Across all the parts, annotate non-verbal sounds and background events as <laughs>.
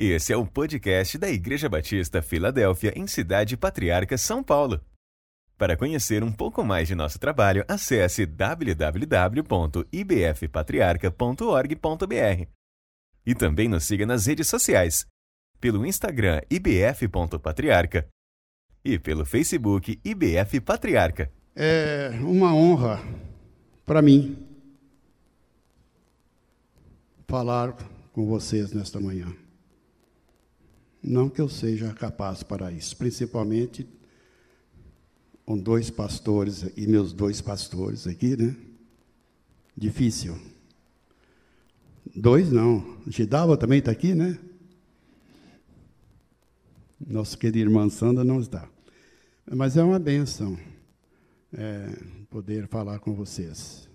Esse é o podcast da Igreja Batista Filadélfia, em Cidade Patriarca, São Paulo. Para conhecer um pouco mais de nosso trabalho, acesse www.ibfpatriarca.org.br. E também nos siga nas redes sociais, pelo Instagram ibf.patriarca e pelo Facebook IBF Patriarca. É uma honra para mim falar com vocês nesta manhã. Não que eu seja capaz para isso, principalmente com dois pastores e meus dois pastores aqui, né? Difícil. Dois não. Gidava também está aqui, né? Nosso querido irmão Sandra não está. Mas é uma benção é, poder falar com vocês.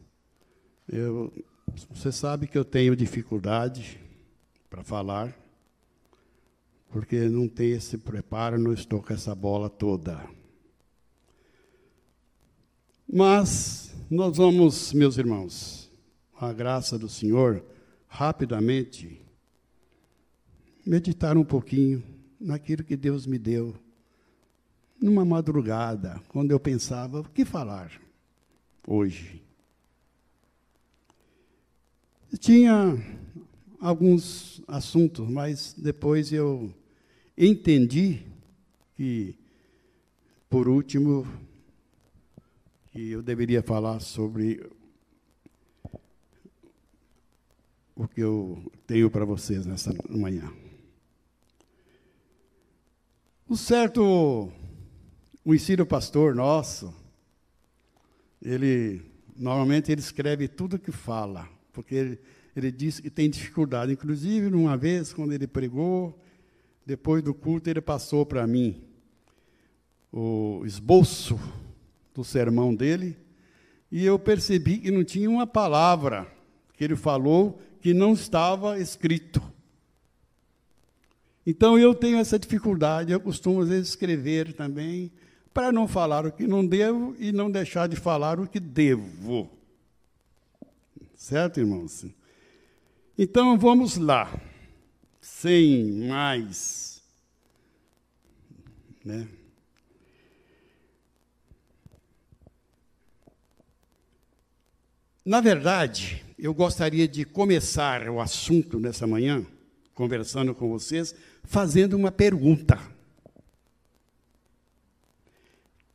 Eu, você sabe que eu tenho dificuldade para falar porque não tem esse preparo, não estou com essa bola toda. Mas nós vamos, meus irmãos, a graça do Senhor, rapidamente meditar um pouquinho naquilo que Deus me deu numa madrugada, quando eu pensava o que falar hoje. Tinha alguns assuntos, mas depois eu entendi que, por último, que eu deveria falar sobre o que eu tenho para vocês nessa manhã. Um certo, o ensino pastor nosso, ele normalmente ele escreve tudo que fala, porque ele, ele diz que tem dificuldade. Inclusive, uma vez, quando ele pregou, depois do culto, ele passou para mim o esboço do sermão dele, e eu percebi que não tinha uma palavra que ele falou que não estava escrito. Então eu tenho essa dificuldade, eu costumo às vezes escrever também, para não falar o que não devo e não deixar de falar o que devo. Certo, irmãos? Então vamos lá sem mais. Né? Na verdade, eu gostaria de começar o assunto nessa manhã, conversando com vocês, fazendo uma pergunta.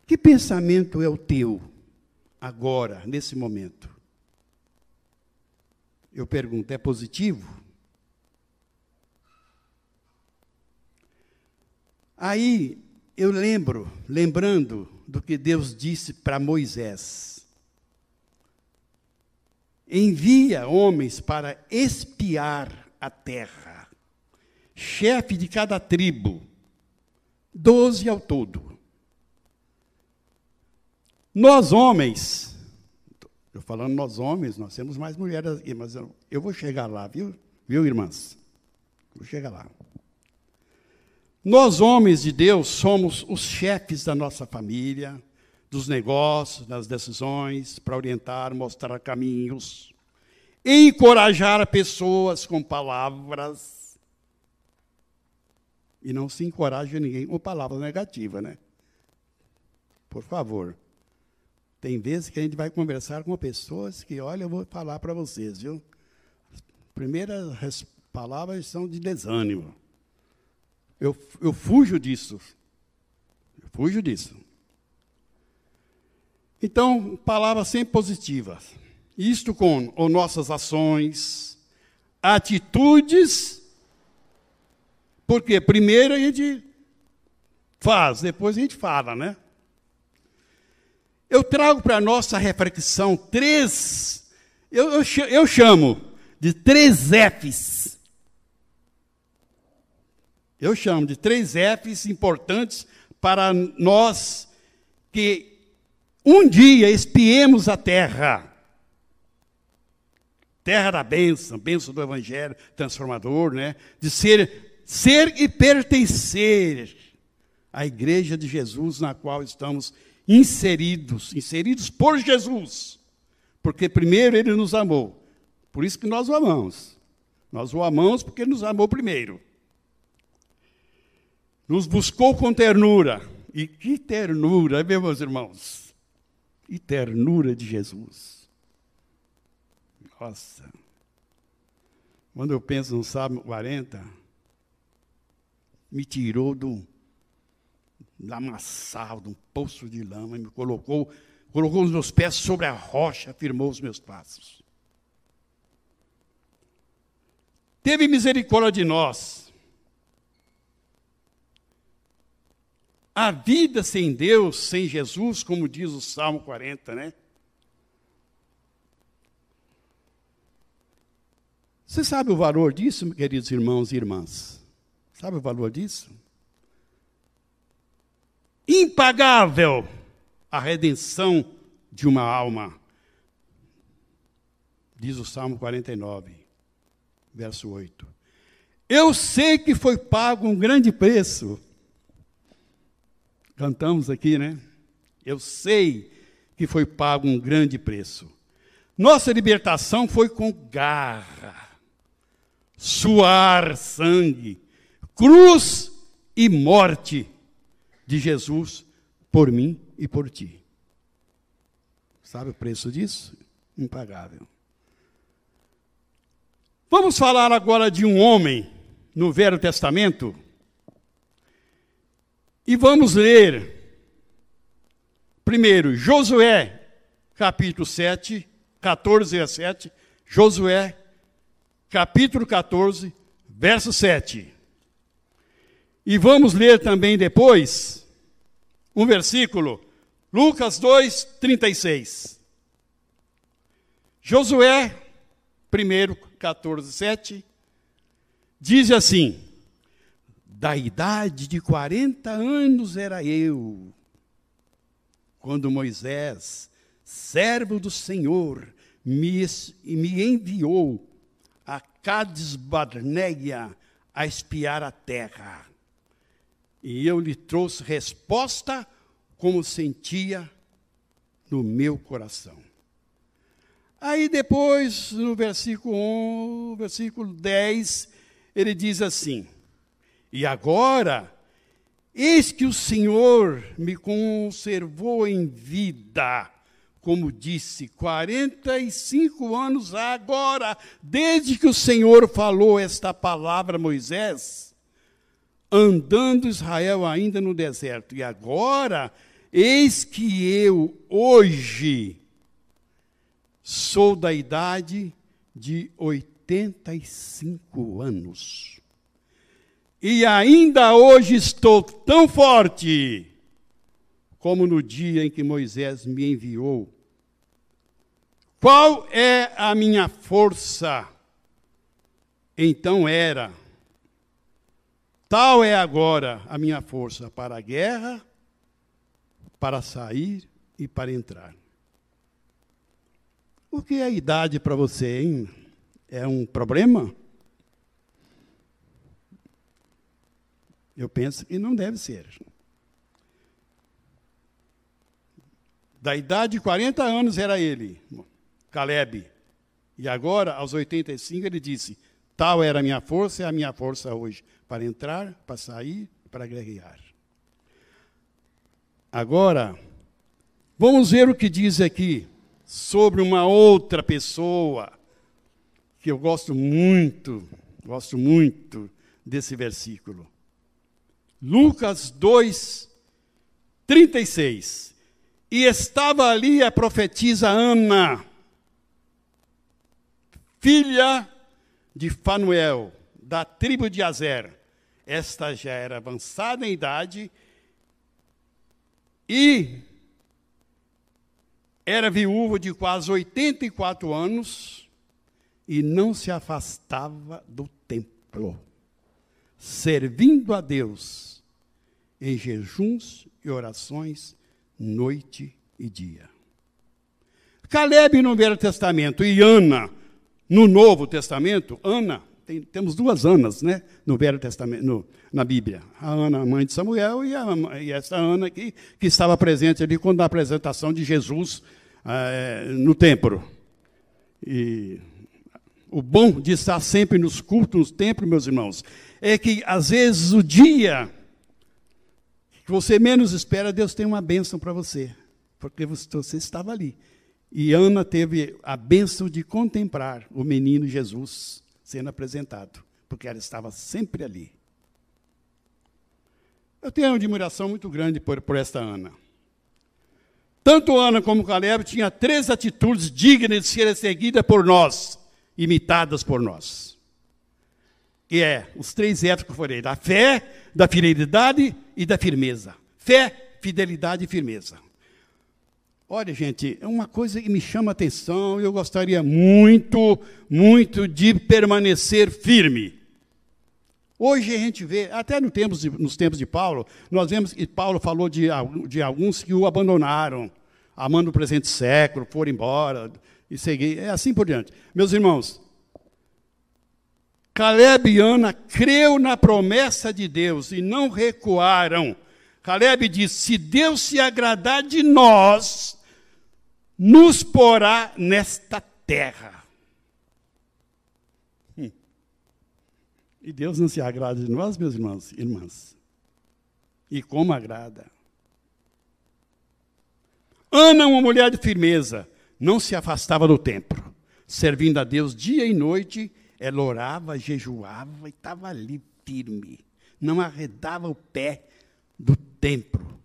Que pensamento é o teu agora, nesse momento? Eu pergunto, é positivo? Aí eu lembro, lembrando do que Deus disse para Moisés: envia homens para espiar a terra, chefe de cada tribo, doze ao todo. Nós homens, eu falando nós homens, nós temos mais mulheres aqui, mas eu, eu vou chegar lá, viu? Viu, irmãs? Vou chegar lá. Nós, homens de Deus, somos os chefes da nossa família, dos negócios, das decisões, para orientar, mostrar caminhos, encorajar pessoas com palavras. E não se encoraja ninguém com palavras negativas, né? Por favor. Tem vezes que a gente vai conversar com pessoas que, olha, eu vou falar para vocês, viu? As primeiras palavras são de desânimo. Eu, eu fujo disso. Eu fujo disso. Então, palavras sempre positivas. Isto com ou nossas ações, atitudes, porque primeiro a gente faz, depois a gente fala, né? Eu trago para a nossa reflexão três, eu, eu, eu chamo de três Fs eu chamo de três Fs importantes para nós que um dia espiemos a terra. Terra da bênção, bênção do Evangelho transformador, né? De ser, ser e pertencer à igreja de Jesus na qual estamos inseridos, inseridos por Jesus. Porque primeiro ele nos amou. Por isso que nós o amamos. Nós o amamos porque ele nos amou primeiro. Nos buscou com ternura. E que ternura, meus irmãos? Que ternura de Jesus. Nossa. Quando eu penso no Salmo 40, me tirou do lamaçal, de um poço de lama, e me colocou, colocou os meus pés sobre a rocha, afirmou os meus passos. Teve misericórdia de nós. A vida sem Deus, sem Jesus, como diz o Salmo 40, né? Você sabe o valor disso, queridos irmãos e irmãs? Sabe o valor disso? Impagável a redenção de uma alma. Diz o Salmo 49, verso 8. Eu sei que foi pago um grande preço. Cantamos aqui, né? Eu sei que foi pago um grande preço. Nossa libertação foi com garra suar sangue, cruz e morte de Jesus por mim e por ti. Sabe o preço disso? Impagável. Vamos falar agora de um homem no Velho Testamento. E vamos ler primeiro Josué, capítulo 7, 14 a 7. Josué, capítulo 14, verso 7. E vamos ler também depois um versículo, Lucas 2, 36. Josué, 1, 14, 7, diz assim: Da idade de 40 anos era eu, quando Moisés, servo do Senhor, me, me enviou a Cades Barneia a espiar a terra. E eu lhe trouxe resposta como sentia no meu coração. Aí depois, no versículo 1, versículo 10, ele diz assim: E agora, eis que o Senhor me conservou em vida como disse, 45 anos agora, desde que o Senhor falou esta palavra a Moisés, andando Israel ainda no deserto. E agora, eis que eu hoje sou da idade de 85 anos. E ainda hoje estou tão forte como no dia em que Moisés me enviou qual é a minha força? Então era. Tal é agora a minha força para a guerra, para sair e para entrar. O que é a idade para você, hein? É um problema? Eu penso que não deve ser. Da idade de 40 anos era ele. Caleb. E agora, aos 85, ele disse: Tal era a minha força, é a minha força hoje, para entrar, para sair, para guerrear. Agora, vamos ver o que diz aqui sobre uma outra pessoa, que eu gosto muito, gosto muito desse versículo. Lucas 2, 36. E estava ali a profetisa Ana filha de Fanuel, da tribo de Azer. Esta já era avançada em idade e era viúva de quase 84 anos e não se afastava do templo, servindo a Deus em jejuns e orações, noite e dia. Caleb no Velho Testamento e Ana no Novo Testamento, Ana, tem, temos duas Anas né, no Velho Testamento, no, na Bíblia. A Ana, mãe de Samuel, e, a, e essa Ana aqui, que estava presente ali quando a apresentação de Jesus é, no templo. E o bom de estar sempre nos cultos, nos templos, meus irmãos, é que às vezes o dia que você menos espera, Deus tem uma bênção para você, porque você estava ali. E Ana teve a bênção de contemplar o menino Jesus sendo apresentado, porque ela estava sempre ali. Eu tenho uma admiração muito grande por, por esta Ana. Tanto Ana como Caleb tinham três atitudes dignas de serem seguidas por nós, imitadas por nós. E é os três F's que eu falei: da fé, da fidelidade e da firmeza. Fé, fidelidade e firmeza. Olha, gente, é uma coisa que me chama a atenção, eu gostaria muito, muito de permanecer firme. Hoje a gente vê, até no tempos de, nos tempos de Paulo, nós vemos que Paulo falou de, de alguns que o abandonaram, amando o presente século, foram embora, e seguir, é assim por diante. Meus irmãos, Caleb e Ana creu na promessa de Deus e não recuaram. Caleb disse: se Deus se agradar de nós, nos porá nesta terra. E Deus não se agrada de nós, meus irmãos e irmãs. E como agrada. Ana, uma mulher de firmeza, não se afastava do templo, servindo a Deus dia e noite. Ela orava, jejuava e estava ali firme. Não arredava o pé do templo.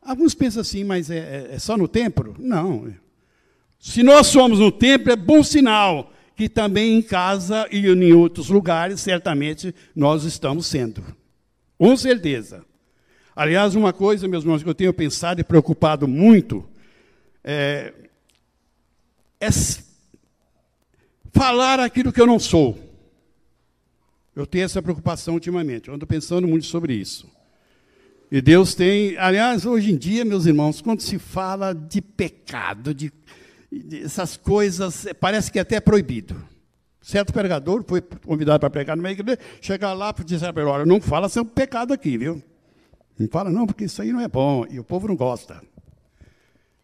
Alguns pensam assim, mas é, é, é só no templo? Não. Se nós somos no templo, é bom sinal que também em casa e em outros lugares, certamente, nós estamos sendo. Com certeza. Aliás, uma coisa, meus irmãos, que eu tenho pensado e preocupado muito é, é falar aquilo que eu não sou. Eu tenho essa preocupação ultimamente, eu ando pensando muito sobre isso. E Deus tem, aliás, hoje em dia, meus irmãos, quando se fala de pecado, de essas coisas, parece que é até proibido. Certo pregador foi convidado para pregar numa igreja, chegar lá e dizer para olha, não fala seu pecado aqui, viu? Não fala não, porque isso aí não é bom, e o povo não gosta.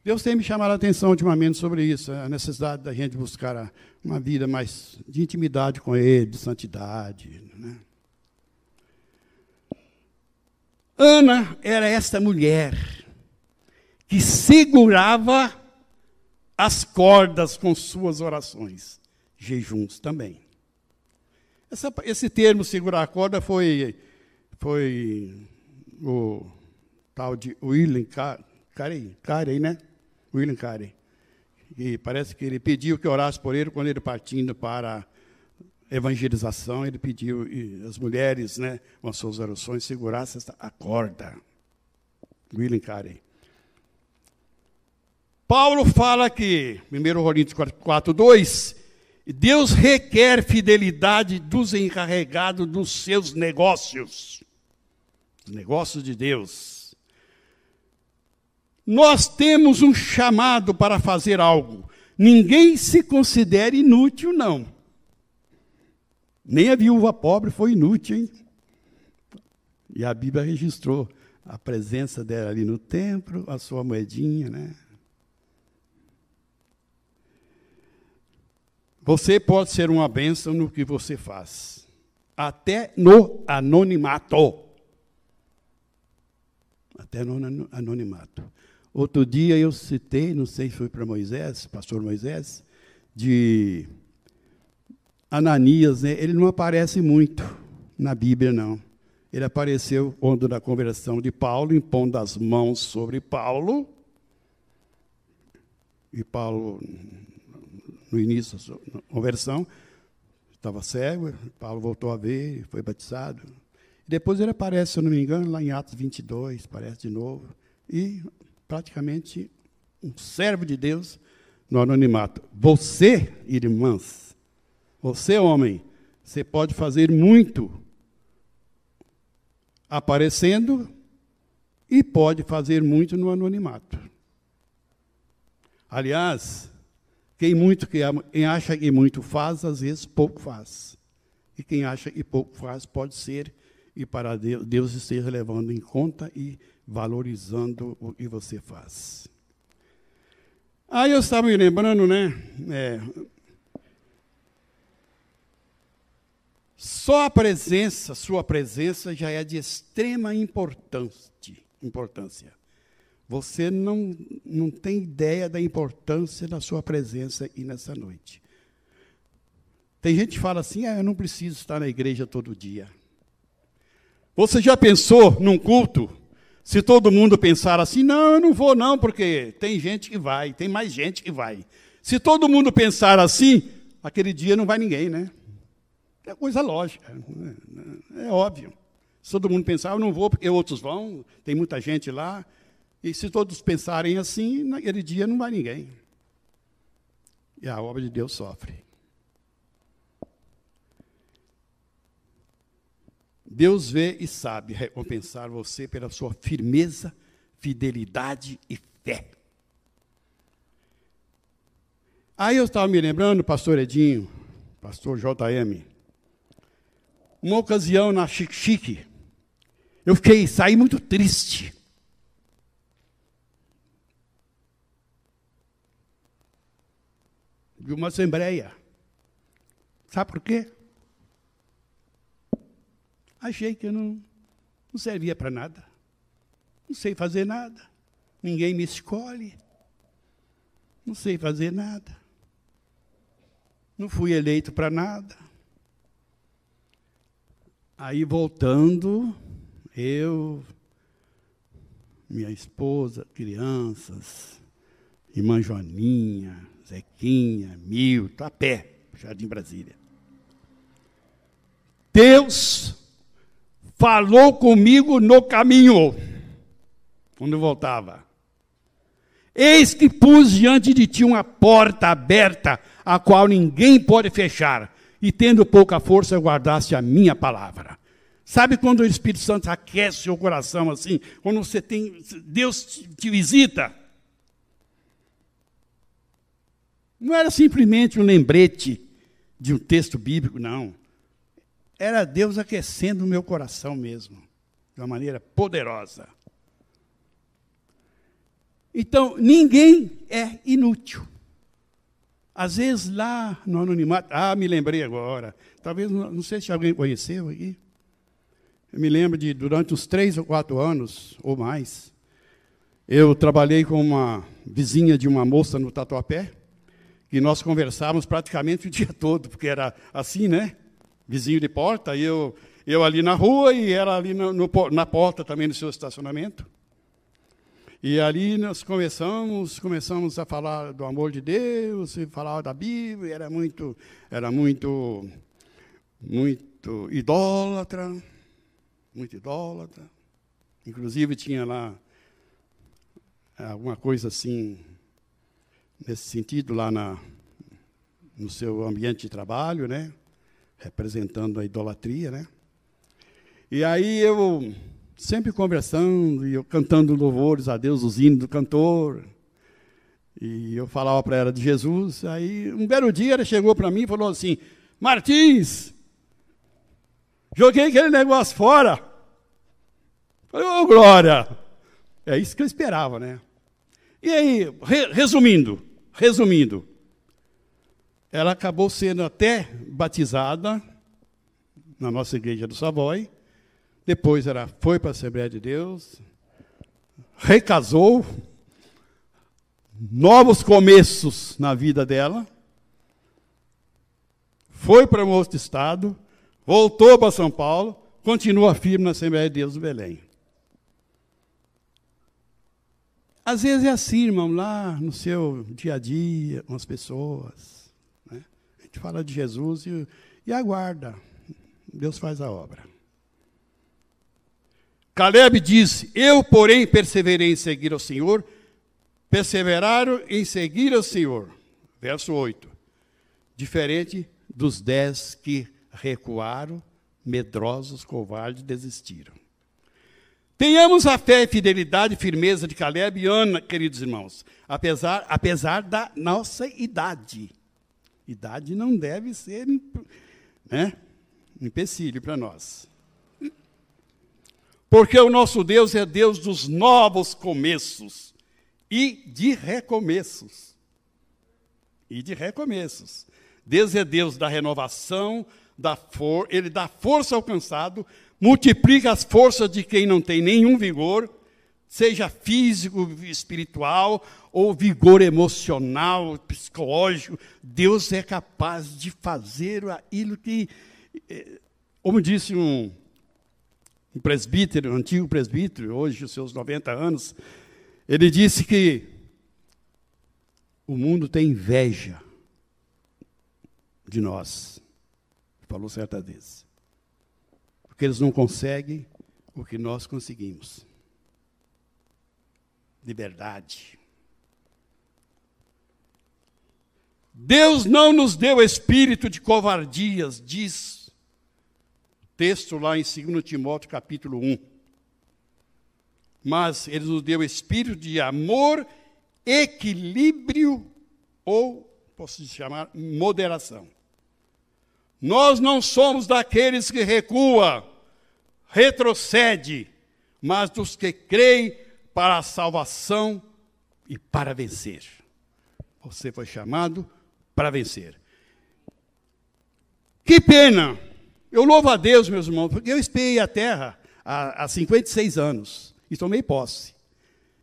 Deus tem me chamado a atenção ultimamente sobre isso, a necessidade da gente buscar uma vida mais de intimidade com Ele, de santidade. Né? Ana era esta mulher que segurava as cordas com suas orações, jejuns também. Essa, esse termo segurar a corda foi, foi o tal de William Carey, Carey, né? William Carey. E parece que ele pediu que orasse por ele quando ele partindo para evangelização, ele pediu e as mulheres, né, com as suas orações, segurassem a corda. William Carey. Paulo fala que, 1 Coríntios 4, 2, Deus requer fidelidade dos encarregados dos seus negócios. Os negócios de Deus. Nós temos um chamado para fazer algo. Ninguém se considere inútil, não. Nem a viúva pobre foi inútil, hein? E a Bíblia registrou a presença dela ali no templo, a sua moedinha, né? Você pode ser uma bênção no que você faz, até no anonimato. Até no anonimato. Outro dia eu citei, não sei se foi para Moisés, pastor Moisés, de Ananias, né? ele não aparece muito na Bíblia, não. Ele apareceu quando da conversão de Paulo, impondo as mãos sobre Paulo. E Paulo no início da conversão, estava cego, Paulo voltou a ver, foi batizado. Depois ele aparece, se eu não me engano, lá em Atos 22, aparece de novo. E praticamente um servo de Deus no anonimato. Você, irmãs, você, homem, você pode fazer muito aparecendo e pode fazer muito no anonimato. Aliás, quem muito quem acha que muito faz, às vezes pouco faz. E quem acha que pouco faz, pode ser e para Deus, Deus esteja levando em conta e valorizando o que você faz. Aí eu estava me lembrando, né? É, só a presença, sua presença já é de extrema importância. Você não, não tem ideia da importância da sua presença e nessa noite. Tem gente que fala assim: ah, eu não preciso estar na igreja todo dia. Você já pensou num culto? Se todo mundo pensar assim, não, eu não vou não, porque tem gente que vai, tem mais gente que vai. Se todo mundo pensar assim, aquele dia não vai ninguém, né? É coisa lógica, é óbvio. Se todo mundo pensar, eu não vou porque outros vão, tem muita gente lá. E se todos pensarem assim, naquele dia não vai ninguém. E a obra de Deus sofre. Deus vê e sabe recompensar você pela sua firmeza, fidelidade e fé. Aí eu estava me lembrando, pastor Edinho, pastor JM, uma ocasião na Chique Chique, eu fiquei, saí muito triste. De uma assembleia. Sabe por quê? Achei que eu não, não servia para nada. Não sei fazer nada. Ninguém me escolhe. Não sei fazer nada. Não fui eleito para nada. Aí voltando, eu, minha esposa, crianças, irmã Joaninha, Zequinha, Milton, a pé, Jardim Brasília. Deus falou comigo no caminho, quando eu voltava. Eis que pus diante de ti uma porta aberta, a qual ninguém pode fechar, e tendo pouca força, guardaste a minha palavra. Sabe quando o Espírito Santo aquece o coração assim? Quando você tem. Deus te visita. Não era simplesmente um lembrete de um texto bíblico, não. Era Deus aquecendo o meu coração mesmo, de uma maneira poderosa. Então, ninguém é inútil. Às vezes lá no anonimato, ah, me lembrei agora. Talvez, não sei se alguém conheceu aqui. Eu me lembro de, durante uns três ou quatro anos, ou mais, eu trabalhei com uma vizinha de uma moça no Tatuapé, que nós conversávamos praticamente o dia <laughs> todo, porque era assim, né? Vizinho de porta, eu, eu ali na rua e ela ali no, no, na porta também do seu estacionamento. E ali nós começamos, começamos a falar do amor de Deus, e falar da Bíblia, era muito, era muito, muito idólatra muito idólatra. Inclusive tinha lá é, alguma coisa assim, nesse sentido, lá na, no seu ambiente de trabalho, né? Representando a idolatria. Né? E aí eu, sempre conversando, e eu cantando louvores a Deus, os hinos do cantor, e eu falava para ela de Jesus. Aí, um belo dia, ela chegou para mim e falou assim: Martins, Joguei aquele negócio fora. Falei, ô oh, glória! É isso que eu esperava, né? E aí, re, resumindo, resumindo, ela acabou sendo até batizada na nossa igreja do Savoy. Depois ela foi para a Assembleia de Deus, recasou, novos começos na vida dela, foi para um outro estado, voltou para São Paulo, continua firme na Assembleia de Deus do Belém. Às vezes é assim, irmão, lá no seu dia a dia, com as pessoas. Gente fala de Jesus e, e aguarda. Deus faz a obra. Caleb disse: Eu, porém, perseverei em seguir ao Senhor, perseveraram em seguir ao Senhor. Verso 8. Diferente dos dez que recuaram, medrosos, covardes, desistiram. Tenhamos a fé, fidelidade e firmeza de Caleb e Ana, queridos irmãos, apesar, apesar da nossa idade. Idade não deve ser né, empecilho para nós. Porque o nosso Deus é Deus dos novos começos e de recomeços. E de recomeços. Deus é Deus da renovação, dá for, ele dá força ao cansado, multiplica as forças de quem não tem nenhum vigor, seja físico, espiritual, ou vigor emocional, psicológico, Deus é capaz de fazer aquilo que, eh, como disse um, um presbítero, um antigo presbítero, hoje os seus 90 anos, ele disse que o mundo tem inveja de nós. Falou certa vez. Porque eles não conseguem o que nós conseguimos. Liberdade. Deus não nos deu espírito de covardias, diz o texto lá em 2 Timóteo capítulo 1. Mas ele nos deu espírito de amor, equilíbrio ou posso chamar moderação. Nós não somos daqueles que recua, retrocede, mas dos que creem para a salvação e para vencer. Você foi chamado para vencer. Que pena! Eu louvo a Deus, meus irmãos, porque eu espiei a terra há, há 56 anos e tomei posse.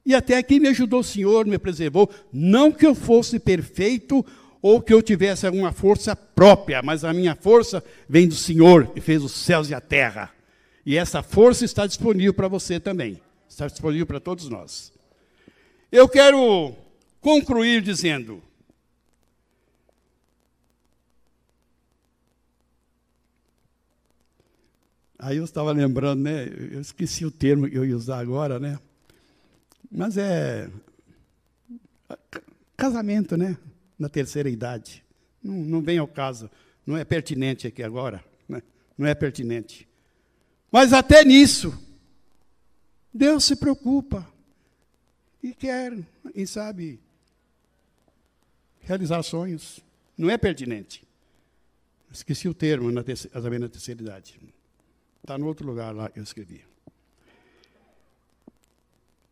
E até aqui me ajudou o Senhor, me preservou. Não que eu fosse perfeito ou que eu tivesse alguma força própria, mas a minha força vem do Senhor, que fez os céus e a terra. E essa força está disponível para você também. Está disponível para todos nós. Eu quero concluir dizendo: Aí eu estava lembrando, né? Eu esqueci o termo que eu ia usar agora, né? Mas é casamento, né? na terceira idade. Não, não vem ao caso, não é pertinente aqui agora, né? não é pertinente. Mas até nisso, Deus se preocupa e quer, quem sabe, realizar sonhos. Não é pertinente. Esqueci o termo na terceira, na terceira idade. Está no outro lugar lá que eu escrevi.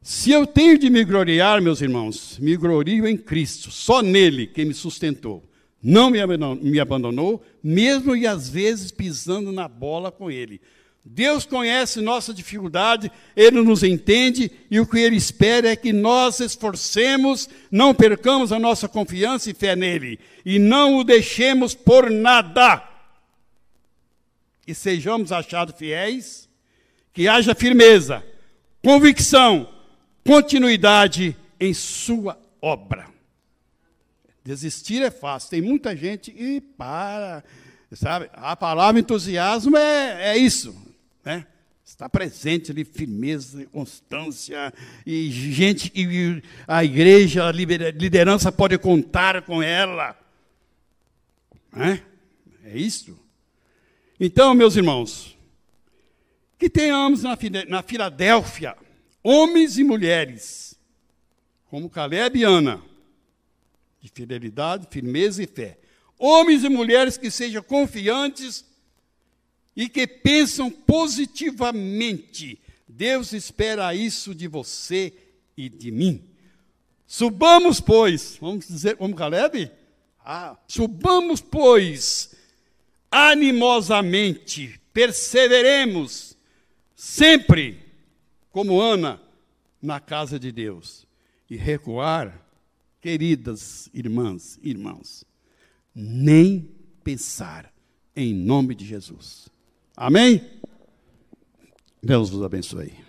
Se eu tenho de me gloriar, meus irmãos, me glorio em Cristo, só nele que me sustentou. Não me abandonou, me abandonou, mesmo e às vezes pisando na bola com ele. Deus conhece nossa dificuldade, Ele nos entende e o que Ele espera é que nós esforcemos, não percamos a nossa confiança e fé nele e não o deixemos por nada. E sejamos achados fiéis, que haja firmeza, convicção, continuidade em sua obra. Desistir é fácil. Tem muita gente e para, sabe? A palavra entusiasmo é, é isso, né? Está presente ali firmeza, constância e gente que a igreja, a liderança pode contar com ela, né? É isso. Então, meus irmãos, que tenhamos na Filadélfia homens e mulheres, como Caleb e Ana, de fidelidade, firmeza e fé. Homens e mulheres que sejam confiantes e que pensam positivamente. Deus espera isso de você e de mim. Subamos, pois, vamos dizer como Caleb? Ah, subamos, pois, animosamente, perseveremos sempre como Ana, na casa de Deus. E recuar, queridas irmãs e irmãos, nem pensar em nome de Jesus. Amém? Deus vos abençoe.